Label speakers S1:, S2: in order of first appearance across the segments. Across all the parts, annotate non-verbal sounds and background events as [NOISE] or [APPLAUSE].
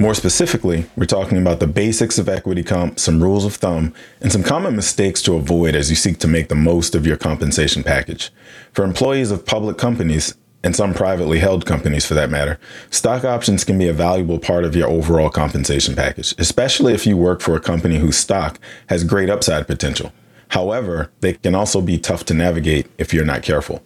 S1: More specifically, we're talking about the basics of equity comp, some rules of thumb, and some common mistakes to avoid as you seek to make the most of your compensation package. For employees of public companies, and some privately held companies for that matter, stock options can be a valuable part of your overall compensation package, especially if you work for a company whose stock has great upside potential. However, they can also be tough to navigate if you're not careful.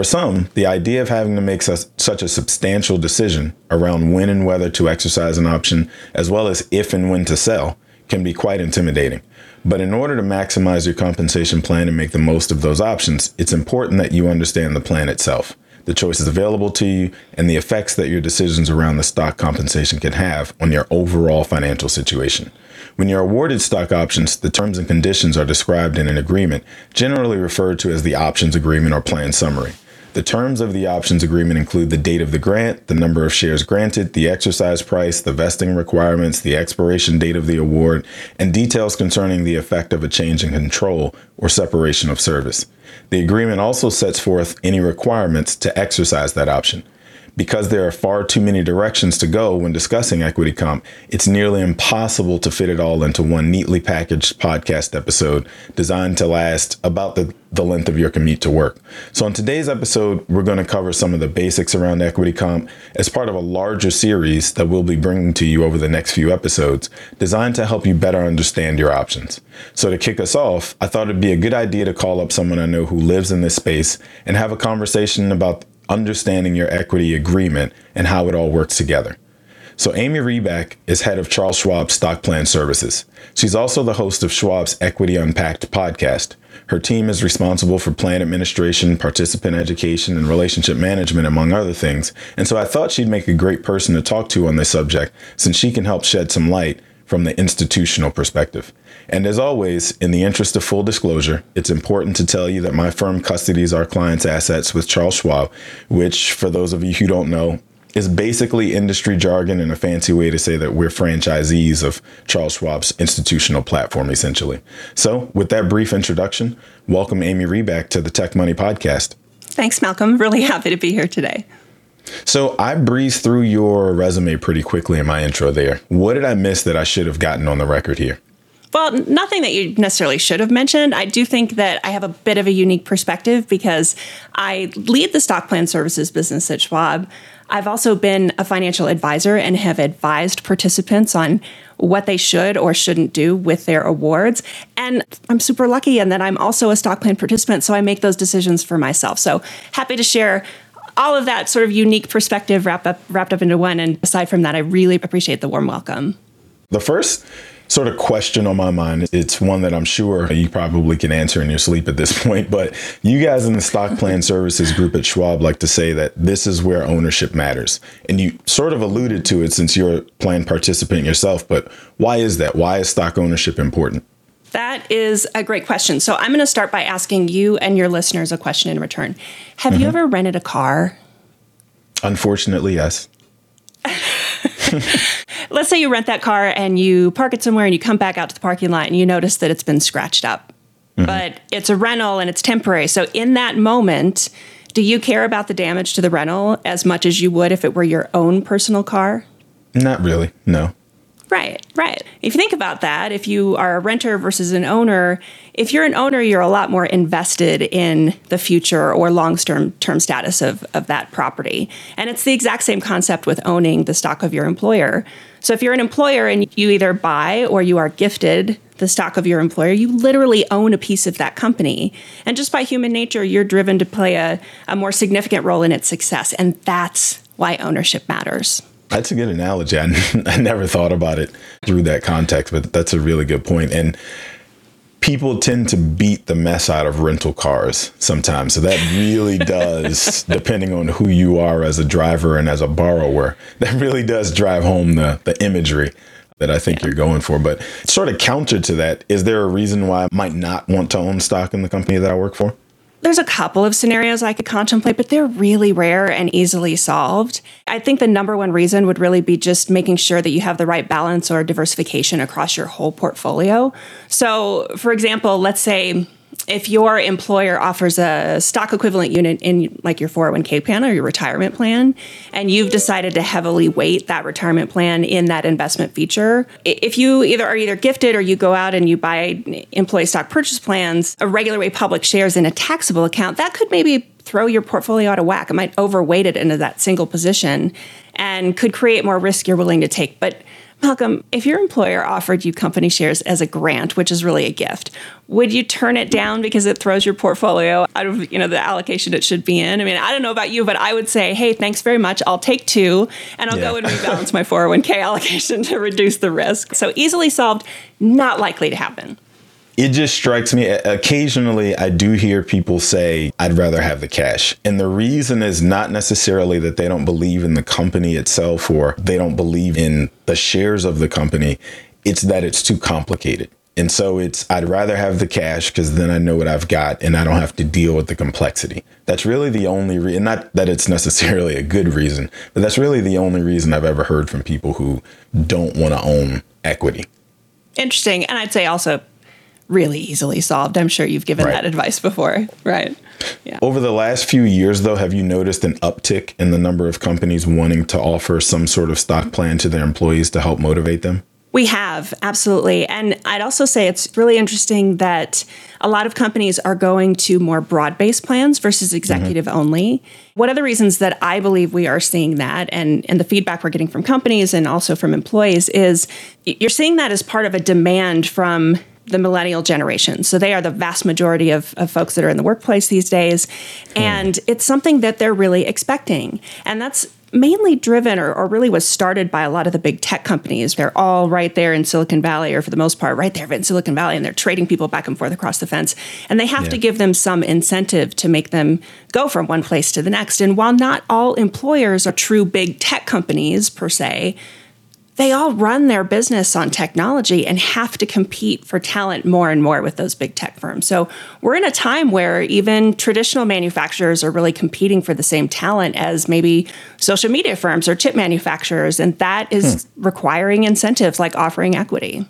S1: For some, the idea of having to make such, a substantial decision around when and whether to exercise an option, as well as if and when to sell, can be quite intimidating. But in order to maximize your compensation plan and make the most of those options, it's important that you understand the plan itself, the choices available to you, and the effects that your decisions around the stock compensation can have on your overall financial situation. When you're awarded stock options, the terms and conditions are described in an agreement, generally referred to as the options agreement or plan summary. The terms of the options agreement include the date of the grant, the number of shares granted, the exercise price, the vesting requirements, the expiration date of the award, and details concerning the effect of a change in control or separation of service. The agreement also sets forth any requirements to exercise that option. Because there are far too many directions to go when discussing equity comp, it's nearly impossible to fit it all into one neatly packaged podcast episode designed to last about the, the length of your commute to work. So, in today's episode, we're going to cover some of the basics around equity comp as part of a larger series that we'll be bringing to you over the next few episodes, designed to help you better understand your options. So, to kick us off, I thought it'd be a good idea to call up someone I know who lives in this space and have a conversation about understanding your equity agreement and how it all works together. So, Amy Reback is head of Charles Schwab Stock Plan Services. She's also the host of Schwab's Equity Unpacked podcast. Her team is responsible for plan administration, participant education, and relationship management, among other things. And so I thought she'd make a great person to talk to on this subject since she can help shed some light from the institutional perspective. And as always, in the interest of full disclosure, it's important to tell you that my firm custodies our clients' assets with Charles Schwab, which, for those of you who don't know, is basically industry jargon and a fancy way to say that we're franchisees of Charles Schwab's institutional platform, essentially. So, with that brief introduction, welcome Amy Reback to the Tech Money Podcast.
S2: Thanks, Malcolm. [LAUGHS] Really happy to be here today.
S1: So I breezed through your resume pretty quickly in my intro there. What did I miss that I should have gotten on the record here?
S2: Well, nothing that you necessarily should have mentioned. I do think that I have a bit of a unique perspective because I lead the stock plan services business at Schwab. I've also been a financial advisor and have advised participants on what they should or shouldn't do with their awards. And I'm super lucky in that I'm also a stock plan participant, so I make those decisions for myself. So happy to share all of that sort of unique perspective wrapped up wrapped up into one. And aside from that, I really appreciate the warm welcome.
S1: The first sort of question on my mind, it's one that I'm sure you probably can answer in your sleep at this [LAUGHS] point, but you guys in the stock plan services group at Schwab like to say that this is where ownership matters. And you sort of alluded to it since you're a plan participant yourself, but why is that? Why is stock ownership important?
S2: That is a great question. So I'm going to start by asking you and your listeners a question in return. Have mm-hmm. you ever rented a car?
S1: Unfortunately, yes. [LAUGHS] [LAUGHS]
S2: Let's say you rent that car and you park it somewhere and you come back out to the parking lot and you notice that it's been scratched up. Mm-hmm. But it's a rental and it's temporary. So in that moment, do you care about the damage to the rental as much as you would if it were your own personal car?
S1: Not really, no.
S2: Right, right. If you think about that, if you are a renter versus an owner, if you're an owner, you're a lot more invested in the future or long term term status of, of that property. And it's the exact same concept with owning the stock of your employer. So if you're an employer and you either buy or you are gifted the stock of your employer, you literally own a piece of that company. And just by human nature, you're driven to play a, a more significant role in its success. And that's why ownership matters.
S1: That's a good analogy. I, [LAUGHS] I never thought about it through that context, but that's a really good point. And people tend to beat the mess out of rental cars sometimes. So that really [LAUGHS] does, depending on who you are as a driver and as a borrower, that really does drive home the, the imagery that I think yeah. you're going for. But sort of counter to that, is there a reason why I might not want to own stock in the company that I work for?
S2: There's a couple of scenarios I could contemplate, but they're really rare and easily solved. I think the number one reason would really be just making sure that you have the right balance or diversification across your whole portfolio. So, for example, let's say if your employer offers a stock equivalent unit in like your 401k plan or your retirement plan, and you've decided to heavily weight that retirement plan in that investment feature, if you either are either gifted or you go out and you buy employee stock purchase plans, a regular way public shares in a taxable account, that could maybe throw your portfolio out of whack. It might overweight it into that single position and could create more risk you're willing to take. But Malcolm, if your employer offered you company shares as a grant, which is really a gift, would you turn it down because it throws your portfolio out of you know the allocation it should be in? I mean, I don't know about you, but I would say, hey, thanks very much. I'll take two, and I'll yeah. go and [LAUGHS] rebalance my 401k allocation [LAUGHS] to reduce the risk. So easily solved, not likely to happen
S1: it just strikes me occasionally I do hear people say I'd rather have the cash. And the reason is not necessarily that they don't believe in the company itself or they don't believe in the shares of the company. It's that it's too complicated. And so it's I'd rather have the cash because then I know what I've got and I don't have to deal with the complexity. That's really the only reason, not that it's [LAUGHS] necessarily a good reason, but that's really the only reason I've ever heard from people who don't want to own equity.
S2: Interesting. And I'd say also really easily solved. I'm sure you've given right. that advice before, right?
S1: Yeah. Over the last few years, though, have you noticed an uptick in the number of companies wanting to offer some sort of stock plan to their employees to help motivate them?
S2: We have, absolutely. And I'd also say it's really interesting that a lot of companies are going to more broad based plans versus executive mm-hmm. only. One of the reasons that I believe we are seeing that and, and the feedback we're getting from companies and also from employees is you're seeing that as part of a demand from the millennial generation. So they are the vast majority of, of folks that are in the workplace these days. Hmm. And it's something that they're really expecting. And that's mainly driven or, or, really was started by a lot of the big tech companies. They're all right there in Silicon Valley, or for the most part, right there in Silicon Valley, and they're trading people back and forth across the fence. And they have yeah. to give them some incentive to make them go from one place to the next. And while not all employers are true big tech companies per se, they all run their business on technology and have to compete for talent more and more with those big tech firms. So we're in a time where even traditional manufacturers are really competing for the same talent as maybe social media firms or chip manufacturers. And that is hmm. requiring incentives like offering equity.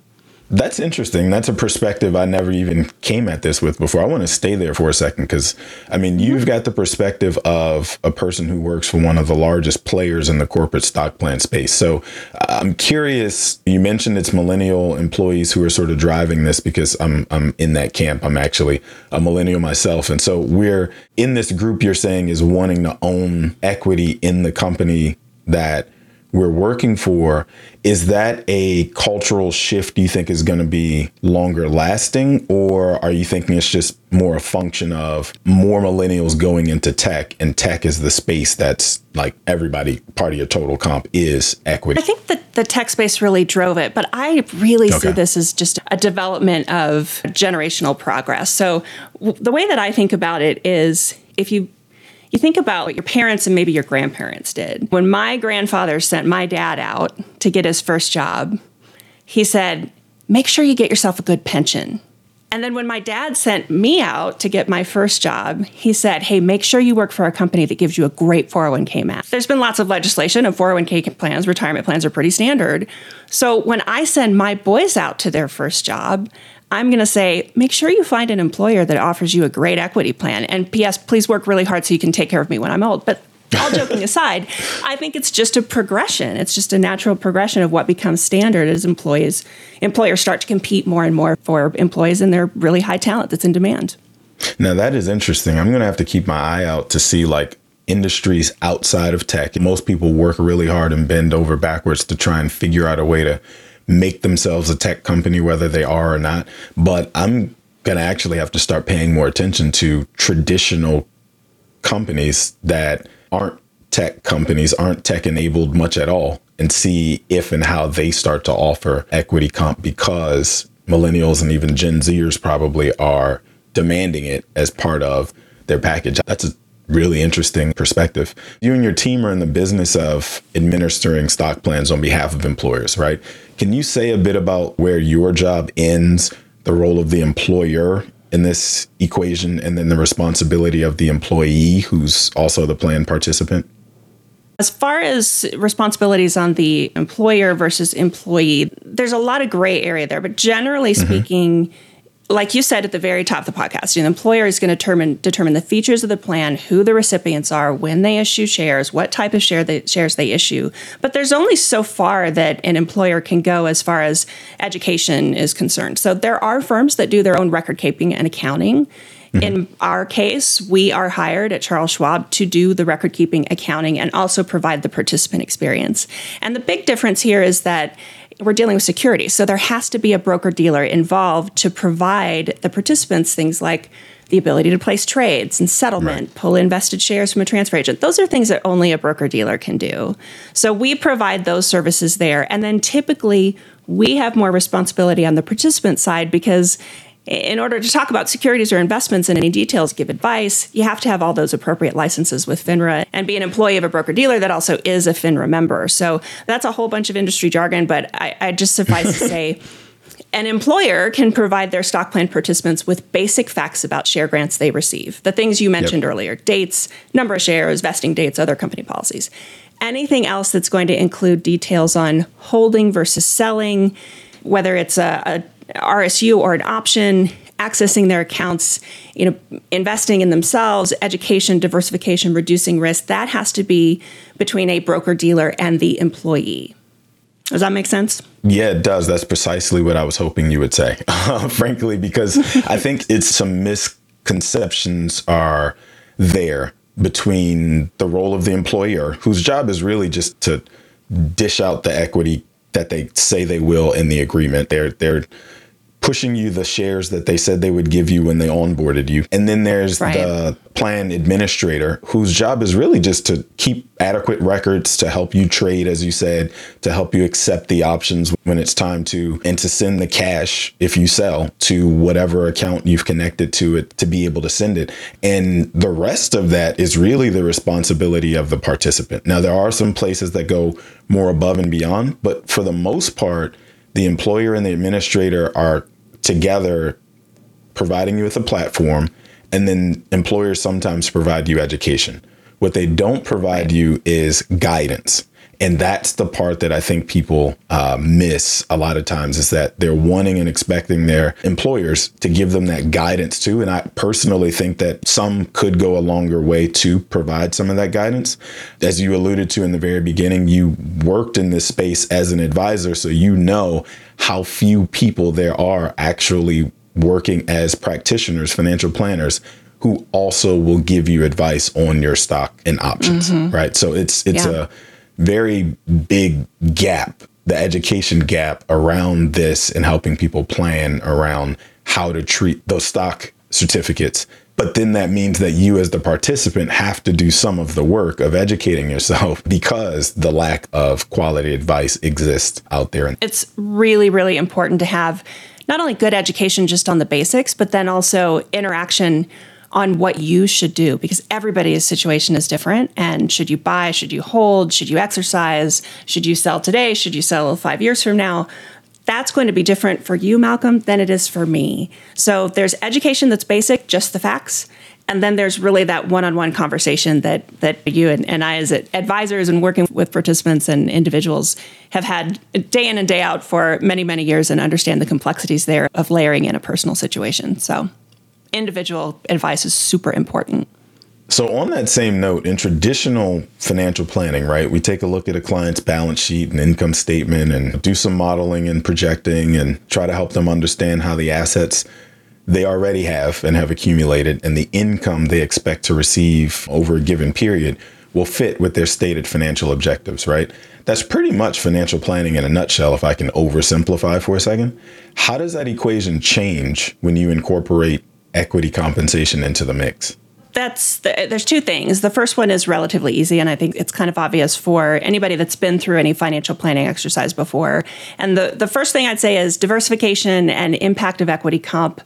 S1: That's interesting. That's a perspective I never even came at this with before. I want to stay there for a second because, I mean, you've got the perspective of a person who works for one of the largest players in the corporate stock plan space. So I'm curious. You mentioned it's millennial employees who are sort of driving this because I'm I'm in that camp. I'm actually a millennial myself, and so we're in this group. You're saying is wanting to own equity in the company that we're working for is that a cultural shift do you think is going to be longer lasting? Or are you thinking it's just more a function of more millennials going into tech and tech is the space that's like everybody part of your total comp is equity?
S2: I think that the tech space really drove it but i really okay. see this as just a development of generational progress. So w- the way that i think about it is if you you think about what your parents and maybe your grandparents did. When my grandfather sent my dad out to get his first job, he said, Make sure you get yourself a good pension And then when my dad sent me out to get my first job, he said, Hey, make sure you work for a company that gives you a great 401k match. There's been lots of legislation, and 401k plans, retirement plans are pretty standard. So when I send my boys out to their first job, I'm going to say, make sure you find an employer that offers you a great equity plan. And P.S., please work really hard so you can take care of me when I'm old. But all [LAUGHS] joking aside, I think it's just a progression. It's just a natural progression of what becomes standard as employees employers start to compete more and more for employees and their really high talent that's in demand.
S1: Now that is interesting. I'm going to have to keep my eye out to see like industries outside of tech. Most people work really hard and bend over backwards to try and figure out a way to make themselves a tech company whether they are or not. But I'm going to actually have to start paying more attention to traditional companies that aren't tech companies, aren't tech enabled much at all, and see if and how they start to offer equity comp because millennials and even Gen Zers probably are demanding it as part of their package. That's a really interesting perspective. You and your team are in the business of administering stock plans on behalf of employers, right? Can you say a bit about where your job ends, the role of the employer in this equation and then the responsibility of the employee who's also the plan participant?
S2: As far as responsibilities on the employer versus employee, there's a lot of gray area there, but generally mm-hmm. speaking, like you said at the very top of the podcast, the employer is going to determine determine the features of the plan, who the recipients are, when they issue shares, what type of share they, shares they issue. But there's only so far that an employer can go as far as education is concerned. So there are firms that do their own record keeping and accounting. Mm-hmm. In our case, we are hired at Charles Schwab to do the record keeping, accounting, and also provide the participant experience. And the big difference here is that we're dealing with security. So there has to be a broker dealer involved to provide the participants things like the ability to place trades and settlement, right. pull invested shares from a transfer agent. Those are things that only a broker dealer can do. So we provide those services there. And then typically we have more responsibility on the participant side because in order to talk about securities or investments in any details, give advice, you have to have all those appropriate licenses with FINRA and be an employee of a broker dealer that also is a FINRA member. So that's a whole bunch of industry jargon, but I, I just suffice to say, [LAUGHS] an employer can provide their stock plan participants with basic facts about share grants they receive. The things you mentioned yep. earlier dates, number of shares, vesting dates, other company policies. Anything else that's going to include details on holding versus selling, whether it's a, a RSU or an option, accessing their accounts, you know, investing in themselves, education, diversification, reducing risk, that has to be between a broker dealer and the employee. Does that make sense?
S1: Yeah, it does. That's precisely what I was hoping you would say, [LAUGHS] frankly, because I think it's some misconceptions are there between the role of the employer, whose job is really just to dish out the equity that they say they will in the agreement. They're they're pushing you the shares that they said they would give you when they onboarded you. And then there's right. the plan administrator whose job is really just to keep adequate records to help you trade, as you said, to help you accept the options when it's time to, and to send the cash if you sell to whatever account you've connected to it to be able to send it. And the rest of that is really the responsibility of the participant. Now, there are some places that go more above and beyond, but for the most part, the employer and the administrator are together providing you with a platform and then employers sometimes provide you education. What they don't provide you is guidance and that's the part that I think people uh, miss a lot of times is that they're wanting and expecting their employers to give them that guidance too. And I personally think that some could go a longer way to provide some of that guidance. As you alluded to in the very beginning, you worked in this space as an advisor, so you know how few people there are actually working as practitioners, financial planners who also will give you advice on your stock and options, mm-hmm. right? So it's it's yeah. a very big gap, the education gap around this and helping people plan around how to treat those stock certificates. But then that means that you, as the participant, have to do some of the work of educating yourself [LAUGHS] because the lack of quality advice exists out there.
S2: It's really, really important to have not only good education just on the basics, but then also interaction on what you should do because everybody's situation is different. And should you buy? Should you hold? Should you exercise? Should you sell today? Should you sell five years from now? that's going to be different for you, Malcolm, than it is for me. So there's education that's basic, just the facts. And then there's really that one-on-one conversation that that you and, and I, as advisors and working with participants and individuals, have had day in and day out for many, many years, and understand the complexities there of layering in a personal situation. So, individual advice is super important.
S1: So, on that same note, in traditional financial planning, right, we take a look at a client's balance sheet and income statement and do some modeling and projecting and try to help them understand how the assets they already have and have accumulated and the income they expect to receive over a given period will fit with their stated financial objectives, right? That's pretty much financial planning in a nutshell, if I can oversimplify for a second. How does that equation change when you incorporate equity compensation into the mix?
S2: that's the, there's two things. The first one is relatively easy, and I think it's kind of obvious for anybody that's been through any financial planning exercise before. And the the first thing I'd say is diversification and impact of equity comp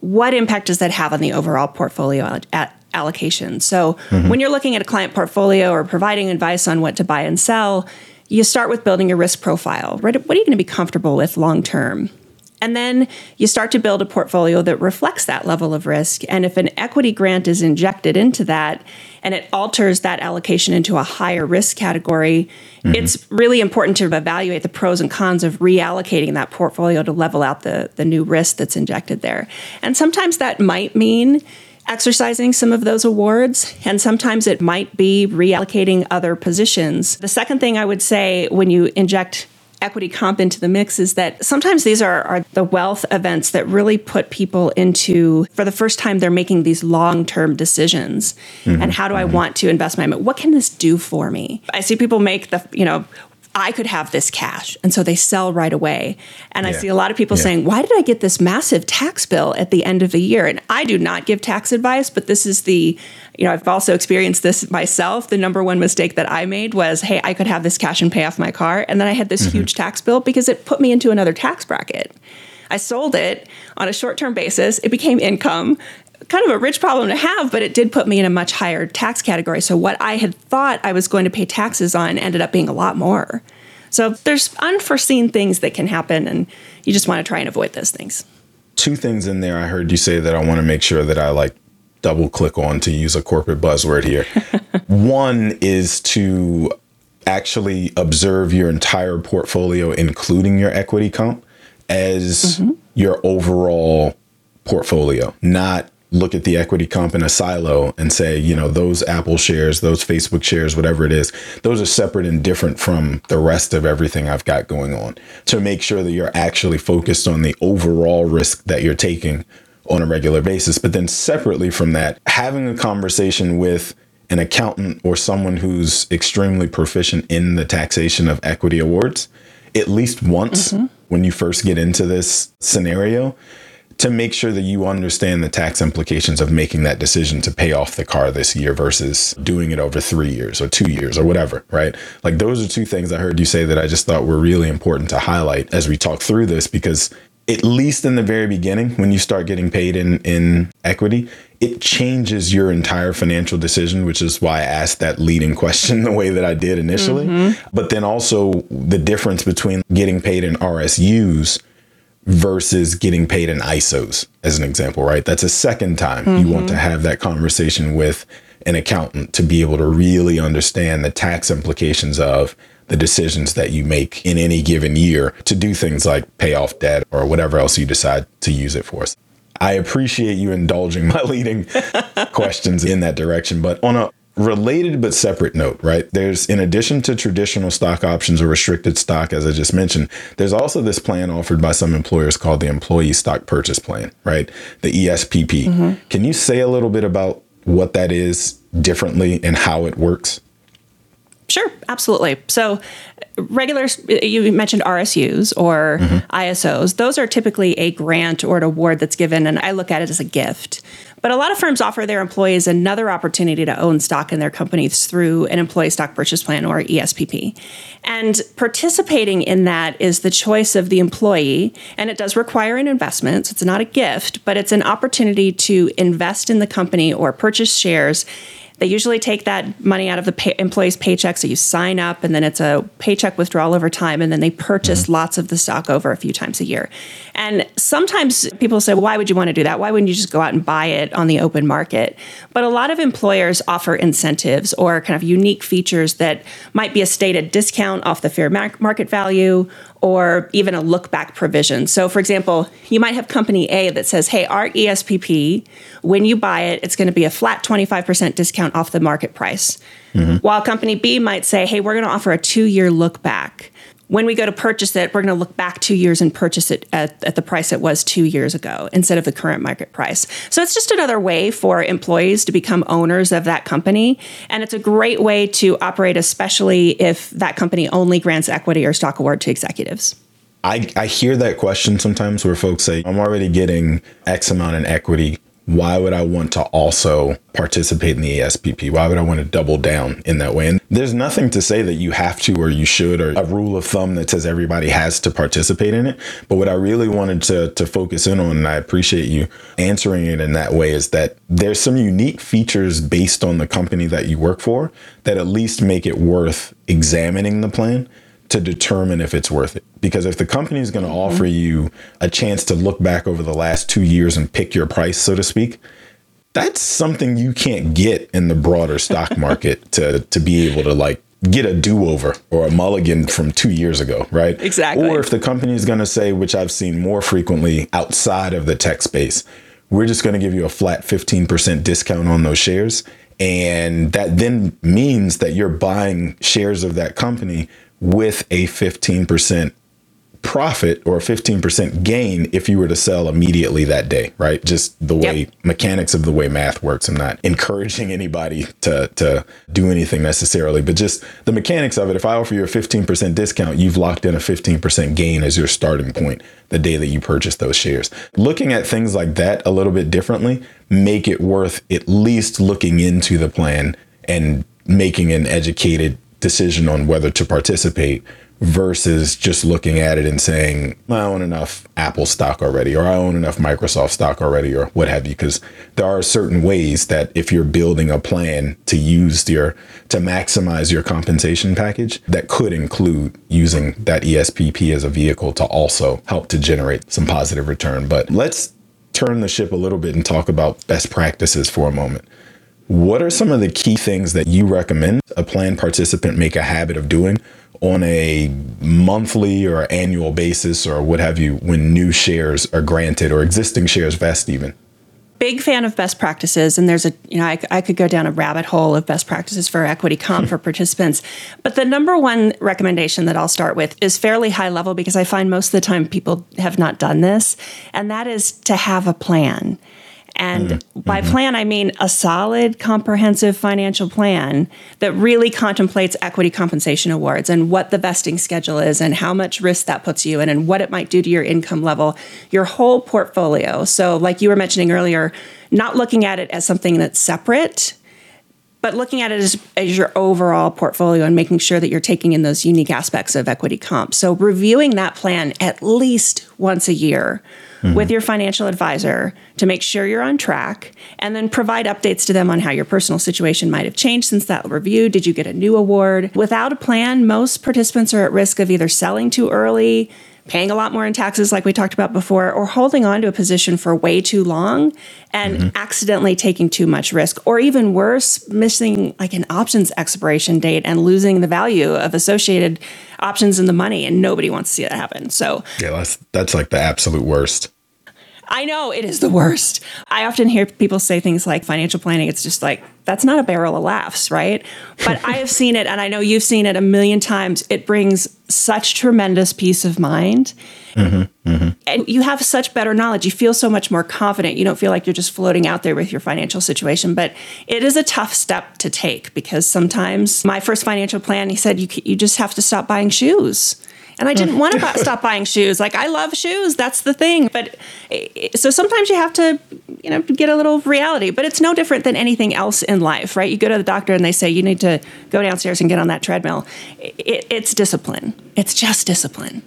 S2: what impact does that have on the overall portfolio at, allocation? So, mm-hmm. when you're looking at a client portfolio or providing advice on what to buy and sell, you start with building your risk profile. Right? What are you going to be comfortable with long term? And then you start to build a portfolio that reflects that level of risk. And if an equity grant is injected into that and it alters that allocation into a higher risk category, mm-hmm. it's really important to evaluate the pros and cons of reallocating that portfolio to level out the, the new risk that's injected there. And sometimes that might mean exercising some of those awards, and sometimes it might be reallocating other positions. The second thing I would say when you inject equity comp into the mix is that sometimes these are, are the wealth events that really put people into, for the first time, they're making these long term decisions. Mm-hmm. And how do I mm-hmm. want to invest my money? What can this do for me? I see people make the, you know, I could have this cash. And so they sell right away. And yeah. I see a lot of people yeah. saying, Why did I get this massive tax bill at the end of the year? And I do not give tax advice, but this is the, you know, I've also experienced this myself. The number one mistake that I made was, Hey, I could have this cash and pay off my car. And then I had this mm-hmm. huge tax bill because it put me into another tax bracket. I sold it on a short term basis. It became income kind of a rich problem to have, but it did put me in a much higher tax category. So what I had thought I was going to pay taxes on ended up being a lot more. So there's unforeseen things that can happen, and you just want to try and avoid those things.
S1: Two things in there I heard you say that I want to make sure that I like double click on to use a corporate buzzword here. [LAUGHS] One is to actually observe your entire portfolio, including your equity comp, as mm-hmm. your overall portfolio, not look at the equity comp in a silo and say, you know, those Apple shares, those Facebook shares, whatever it is, those are separate and different from the rest of everything I've got going on to make sure that you're actually focused on the overall risk that you're taking on a regular basis. But then separately from that, having a conversation with an accountant or someone who's extremely proficient in the taxation of equity awards at least once mm-hmm. when you first get into this scenario to make sure that you understand the tax implications of making that decision to pay off the car this year versus doing it over three years or two years or whatever, right? Like those are two things I heard you say that I just thought were really important to highlight as we talk through this because at least in the very beginning, when you start getting paid in, in equity, it changes your entire financial decision, which is why I asked that leading question [LAUGHS] the way that I did initially. Mm-hmm. But then also the difference between getting paid in RSUs versus getting paid in ISOs, as an example, right? That's a second time mm-hmm. you want to mm-hmm. have that conversation with an accountant to be able to really understand the tax implications of the decisions that you make in any given year to do things like pay off debt or whatever else you decide to use it for. I appreciate you indulging my [LAUGHS] leading questions in that direction, but on a related but separate note, right? There's, in addition to traditional stock options or restricted stock, as I just mentioned, there's also this plan offered by some employers called the Employee Stock Purchase Plan, right? The ESPP. Mm-hmm. Can you say a little bit about what that is differently and how it works?
S2: Sure, absolutely. So, regular, you mentioned RSUs or mm-hmm. ISOs. Those are typically a grant or an award that's given, and I look at it as a gift. But a lot of firms offer their employees another opportunity to own stock in their companies through an employee stock purchase plan or ESPP. And participating in that is the choice of the employee, and it does require an investment. So it's not a gift, but it's an opportunity to invest in the company or purchase shares They usually take that money out of the pay- employee's paycheck, so you sign up, and then it's a paycheck withdrawal over time, and then they purchase mm-hmm. lots of the stock over a few times a year. And sometimes people say, well, why would you want to do that? Why wouldn't you just go out and buy it on the open market? But a lot of employers offer incentives or kind of unique features that might be a stated discount off the fair market value or even a look back provision. So, for example, you might have company A that says, hey, our ESPP, when you buy it, it's going to be a flat 25% discount off the market price. Mm-hmm. While company B might say, hey, we're going to offer a two year look back when we go to purchase it, we're going to look back two years and purchase it at, at the price it was two years ago instead of the current market price. So it's just another way for employees to become owners of that company. And it's a great way to operate, especially if that company only grants equity or stock award to executives.
S1: I, I hear that question sometimes where folks say, I'm already getting X amount in equity why would I want to also participate in the ESPP? Why would I want to double down in that way? And there's nothing to say that you have to or you should or a rule of thumb that says everybody has to participate in it. But what I really wanted to, to focus in on, and I appreciate you answering it in that way, is that there's some unique features based on the company that you work for that at least make it worth examining the plan to determine if it's worth it. Because if the company is going to mm-hmm. offer you a chance to look back over the last two years and pick your price, so to speak, that's something you can't get in the broader stock [LAUGHS] market to to be able to like get a do-over or a mulligan from two years ago, right?
S2: Exactly.
S1: Or if the company is going to say, which I've seen more frequently outside of the tech space, we're just going to give you a flat 15% discount on those shares. And that then means that you're buying shares of that company with a 15% profit or a 15% gain if you were to sell immediately that day, right? Just the way yep. mechanics of the way math works. I'm not encouraging anybody to to do anything necessarily, but just the mechanics of it. If I offer you a 15% discount, you've locked in a 15% gain as your starting point the day that you purchase those shares. Looking at things like that a little bit differently make it worth at least looking into the plan and making an educated decision on whether to participate versus just looking at it and saying, I own enough Apple stock already, or I own enough Microsoft stock already, or what have you. Because there are certain ways that if you're building a plan to use your, to maximize your compensation package, that could include using that ESPP as a vehicle to also help to generate some positive return. But let's turn the ship a little bit and talk about best practices for a moment. What are some of the key things that you recommend a plan participant make a habit of doing on a monthly or annual basis or what have you when new shares are granted or existing shares vest even?
S2: Big fan of best practices, and there's a you know I, I could go down a rabbit hole of best practices for equity comp [LAUGHS] for participants. But the number one recommendation that I'll start with is fairly high level because I find most of the time people have not done this, and that is to have a plan. And mm-hmm. by plan, I mean a solid, comprehensive financial plan that really contemplates equity compensation awards and what the vesting schedule is and how much risk that puts you in and what it might do to your income level, your whole portfolio. So, like you were mentioning earlier, not looking at it as something that's separate but looking at it as, as, your overall portfolio and making sure that you're taking in those unique aspects of equity comp. So, reviewing that plan at least once a year mm-hmm. with your financial advisor to make sure you're on track and then provide updates to them on how your personal situation might have changed since that review. Did you get a new award? Without a plan, most participants are at risk of either selling too early, paying a lot more in taxes, like we talked about before, or holding on to a position for way too long and mm-hmm. accidentally taking too much risk, or even worse, missing like an options expiration date and losing the value of associated options in the money. And nobody wants to see that happen. So,
S1: yeah, that's, that's like the absolute worst.
S2: I know it is the worst. I often hear people say things like financial planning, it's just like, that's not a barrel of laughs, right? But I have seen it, and I know you've seen it a million times. It brings such tremendous peace of mind. Mm-hmm, mm-hmm. And you have such better knowledge. You feel so much more confident. You don't feel like you're just floating out there with your financial situation. But it is a tough step to take because sometimes my first financial plan, he said, you, you just have to stop buying shoes and I didn't want to [LAUGHS] stop buying shoes. Like I love shoes, that's the thing. But eh, so sometimes you have to, you know, get a little reality. But it's no different than anything else in life, right? You go to the doctor and they say you need to go downstairs and get on that treadmill. It, it's discipline. It's just discipline.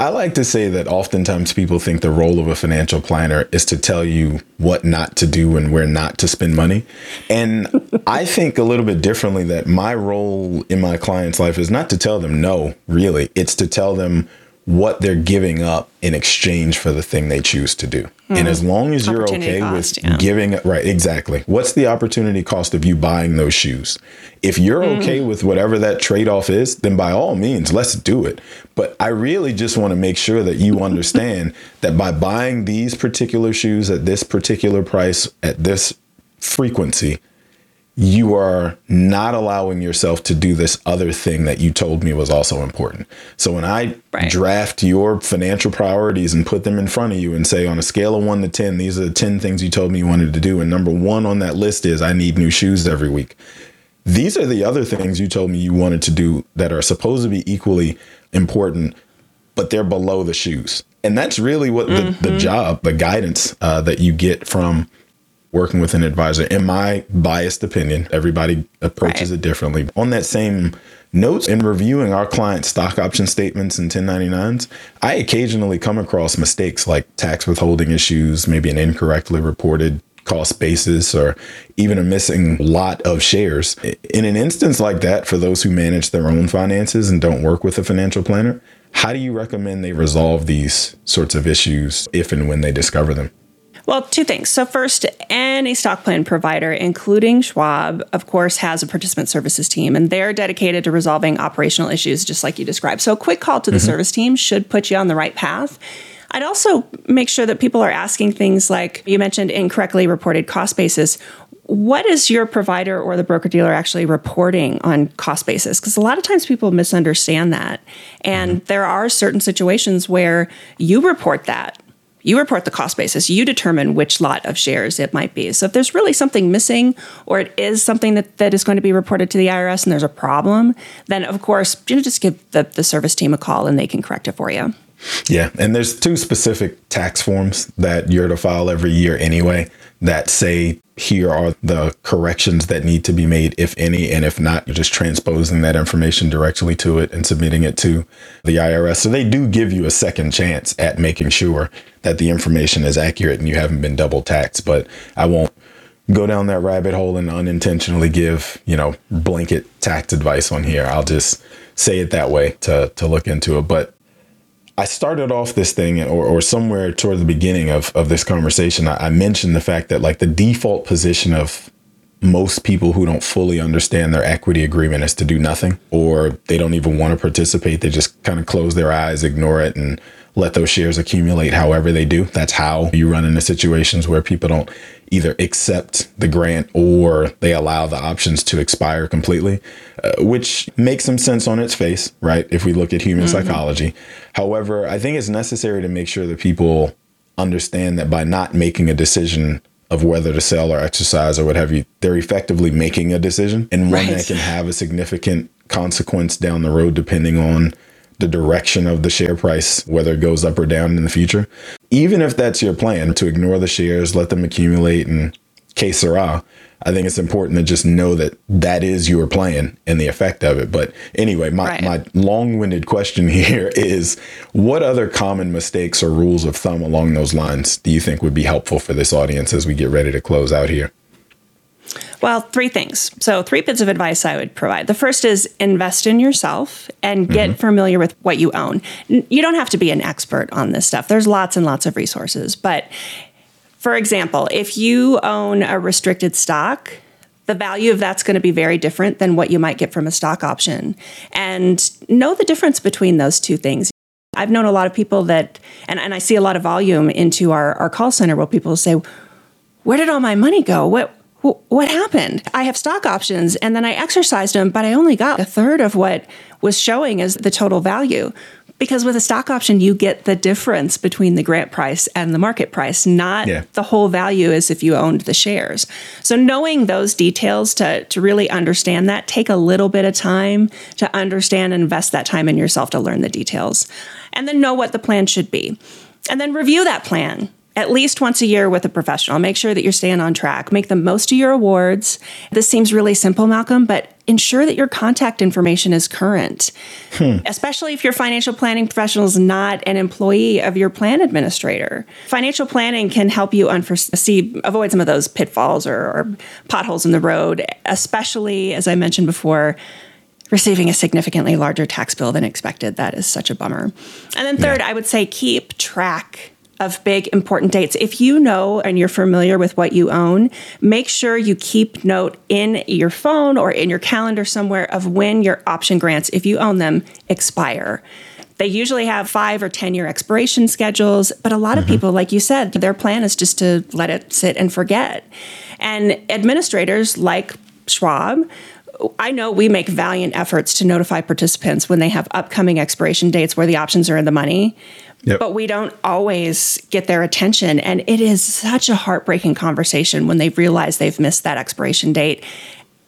S1: I like to say that oftentimes people think the role of a financial planner is to tell you what not to do and where not to spend money. And [LAUGHS] I think a little bit differently that my role in my client's life is not to tell them no, really. It's to tell them what they're giving up in exchange for the thing they choose to do. Mm. And as long as you're okay cost, with yeah. giving right, exactly. What's the opportunity cost of you buying those shoes? If you're mm. okay with whatever that trade-off is, then by all means, let's do it. But I really just want to make sure that you understand [LAUGHS] that by buying these particular shoes at this particular price at this frequency, you are not allowing yourself to do this other thing that you told me was also important. So when I right. draft your financial priorities and put them in front of you and say on a scale of 1 to 10 these are the 10 things you told me you wanted to do and number 1 on that list is I need new shoes every week. These are the other things you told me you wanted to do that are supposed to be equally important but they're below the shoes. And that's really what mm-hmm. the, the job, the guidance uh, that you get from working with an advisor. In my biased opinion, everybody approaches right. it differently. On that same note, in reviewing our clients' stock option statements and 1099s, I occasionally come across mistakes like tax withholding issues, maybe an incorrectly reported cost basis or even a missing lot of shares. In an instance like that, for those who manage their own finances and don't work with a financial planner, how do you recommend they resolve these sorts of issues if and when they discover them?
S2: Well, two things. So, first, any stock plan provider, including Schwab, of course, has a participant services team, and they're dedicated to resolving operational issues, just like you described. So, a quick call to the mm-hmm. service team should put you on the right path. I'd also make sure that people are asking things like you mentioned incorrectly reported cost basis. What is your provider or the broker dealer actually reporting on cost basis? Because a lot of times people misunderstand that. And mm-hmm. there are certain situations where you report that you report the cost basis. You determine which lot of shares it might be. So if there's really something missing or it is something that, that is going to be reported to the IRS and there's a problem, then of course, you know, just give the, the service team a call and they can correct it for you.
S1: Yeah, and there's two specific tax forms that you're to file every year anyway that say here are the corrections that need to be made, if any, and if not, you're just transposing that information directly to it and submitting it to the IRS. So they do give you a second chance at making sure that the information is accurate and you haven't been double taxed. But I won't go down that rabbit hole and unintentionally give, you know, blanket tax advice on here. I'll just say it that way to to look into it. But I started off this thing, or, or somewhere toward the beginning of, of this conversation, I, I mentioned the fact that like the default position of most people who don't fully understand their equity agreement is to do nothing, or they don't even want to participate. They just kind of close their eyes, ignore it, and let those shares accumulate however they do. That's how you run into situations where people don't either accept the grant or they allow the options to expire completely, uh, which makes some sense on its face, right? If we look at human mm-hmm. psychology. However, I think it's necessary to make sure that people understand that by not making a decision of whether to sell or exercise or what have you, they're effectively making a decision and one right. that can have a significant consequence down the road depending on the direction of the share price, whether it goes up or down in the future. Even if that's your plan to ignore the shares, let them accumulate, and que sera, I think it's important to just know that that is your plan and the effect of it. But anyway, my, right. my long winded question [LAUGHS] here is what other common mistakes or rules of thumb along those lines do you think would be helpful for this audience as we get ready to close out here?
S2: Well, three things. So, three bits of advice I would provide. The first is invest in yourself and get mm-hmm. familiar with what you own. You don't have to be an expert on this stuff, there's lots and lots of resources. But for example, if you own a restricted stock, the value of that's going to be very different than what you might get from a stock option. And know the difference between those two things. I've known a lot of people that, and, and I see a lot of volume into our, our call center where people say, Where did all my money go? What, what happened? I have stock options and then I exercised them, but I only got a third of what was showing as the total value. Because with a stock option, you get the difference between the grant price and the market price, not yeah. the whole value as if you owned the shares. So knowing those details to, to really understand that, take a little bit of time to understand and invest that time in yourself to learn the details. And then know what the plan should be. And then review that plan at least once a year with a professional. Make sure that you're staying on track. Make the most of your awards. This seems really simple, Malcolm, but ensure that your contact information is current, hmm. especially if your financial planning professional is not an employee of your plan administrator. Financial planning can help you unforesee, avoid some of those pitfalls or, or potholes in the road, especially, as I mentioned before, receiving a significantly larger tax bill than expected. That is such a bummer. And then, third, yeah. I would say keep track of big important dates. If you know and you're familiar with what you own, make sure you keep note in your phone or in your calendar somewhere of when your option grants, if you own them, expire. They usually have five or 10 year expiration schedules, but a lot mm-hmm. of people, like you said, their plan is just to let it sit and forget. And administrators like Schwab I know we make valiant efforts to notify participants when they have upcoming expiration dates where the options are in the money. Yep. But we don't always get their attention. And it is such a heartbreaking conversation when they realize they've missed that expiration date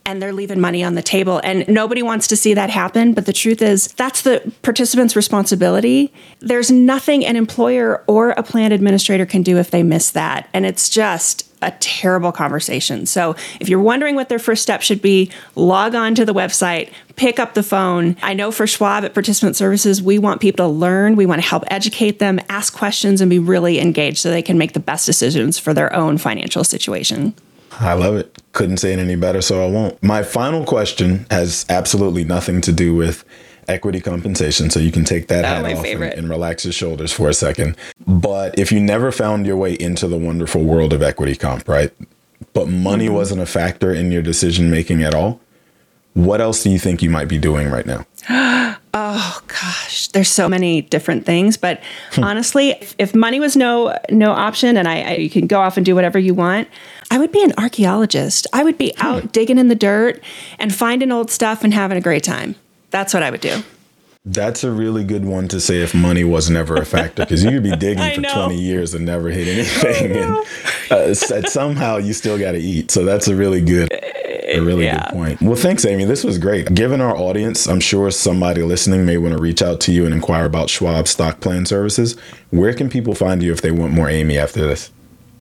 S2: and they're leaving money on the table. And nobody wants to see that happen. But the truth is, that's the participant's responsibility. There's nothing an employer or a plan administrator can do if they miss that. And it's just a terrible conversation. So if you're wondering what their first step should be, log on to the website, pick up the phone. I know for Schwab at Participant Services, we want people to learn, we want to help educate them, ask questions, and be really engaged so they can make the best decisions for their own financial situation.
S1: I love it. Couldn't say it any better, so I won't. My final question has absolutely nothing to do with equity compensation. So you can take that oh, hat off and, and, relax your shoulders for a second. But if you never found your way into the wonderful world of equity comp, right? But money mm-hmm. wasn't a factor in your decision making at all. What else do you think you might be doing right now? [GASPS]
S2: oh gosh, there's so many different things. But hmm. honestly, if, if, money was no no option, and I, I, you can go off and do whatever you want, I would be an archaeologist. I would be hmm. out digging in the dirt and finding old stuff and having a great time. That's what I would do.
S1: That's a really good one to say if money was never a factor because you could be [LAUGHS] digging for 20 years and never hit [LAUGHS] anything. And uh, somehow you still got to eat. So that's a really good, a really yeah. good point. Well, thanks, Amy. This was great. Given our audience, I'm sure somebody listening may want to reach out to you and inquire about Schwab stock plan services. Where can people find you if they want more Amy after this?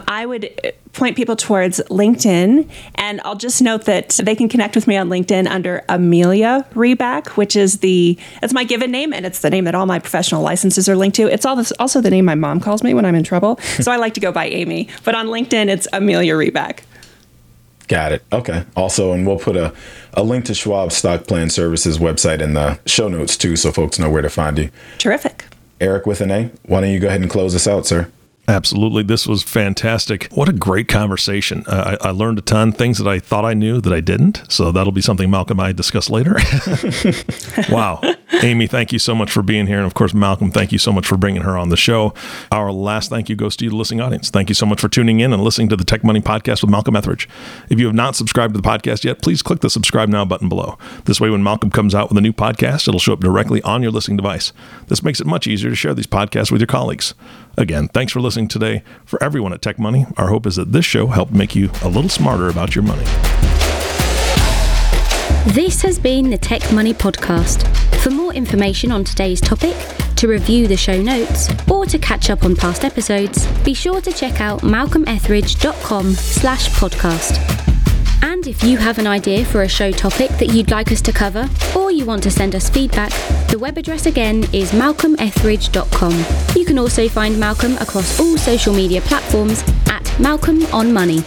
S2: I would point people towards LinkedIn. And I'll just note that they can connect with me on LinkedIn under Amelia Reback, which is the that's my given name, and it's the name that all my professional licenses are linked to. It's also the name my mom calls me when I'm in trouble. [LAUGHS] so I like to go by Amy. But on LinkedIn, it's Amelia Reback.
S1: Got it. Okay. Also, and we'll put a, a link to Schwab Stock Plan Services website in the show notes too, so folks know where to find you.
S2: Terrific.
S1: Eric with an A, why don't you go ahead and close us out, sir?
S3: Absolutely. This was fantastic. What a great conversation. Uh, I, I, learned a ton, things that I thought I knew that I didn't. So that'll be something Malcolm and I discuss later. [LAUGHS] wow. Amy, thank you so much for being here. And of course, Malcolm, thank you so much for bringing her on the show. Our last thank you goes to you, the listening audience. Thank you so much for tuning in and listening to the Tech Money Podcast with Malcolm Ethridge. If you have not subscribed to the podcast yet, please click the subscribe now button below. This way, when Malcolm comes out with a new podcast, it'll show up directly on your listening device. This makes it much easier to share these podcasts with your colleagues. Again, thanks for listening today. For everyone at Tech Money, our hope is that this show helped make you a little smarter about your money.
S4: This has been the Tech Money Podcast. For more information on today's topic, to review the show notes, or to catch up on past episodes, be sure to check out malcolmethridge.com slash podcast. If you have an idea for a show topic that you'd like us to cover, or you want to send us feedback, the web address again is malcolmethridge.com. You can also find Malcolm across all social media platforms at Malcolm on Money.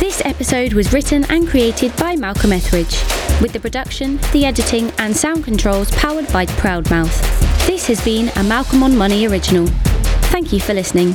S4: This episode was written and created by Malcolm Ethridge, with the production, the editing, and sound controls powered by Proudmouth. This has been a Malcolm on Money original. Thank you for listening.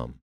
S5: com.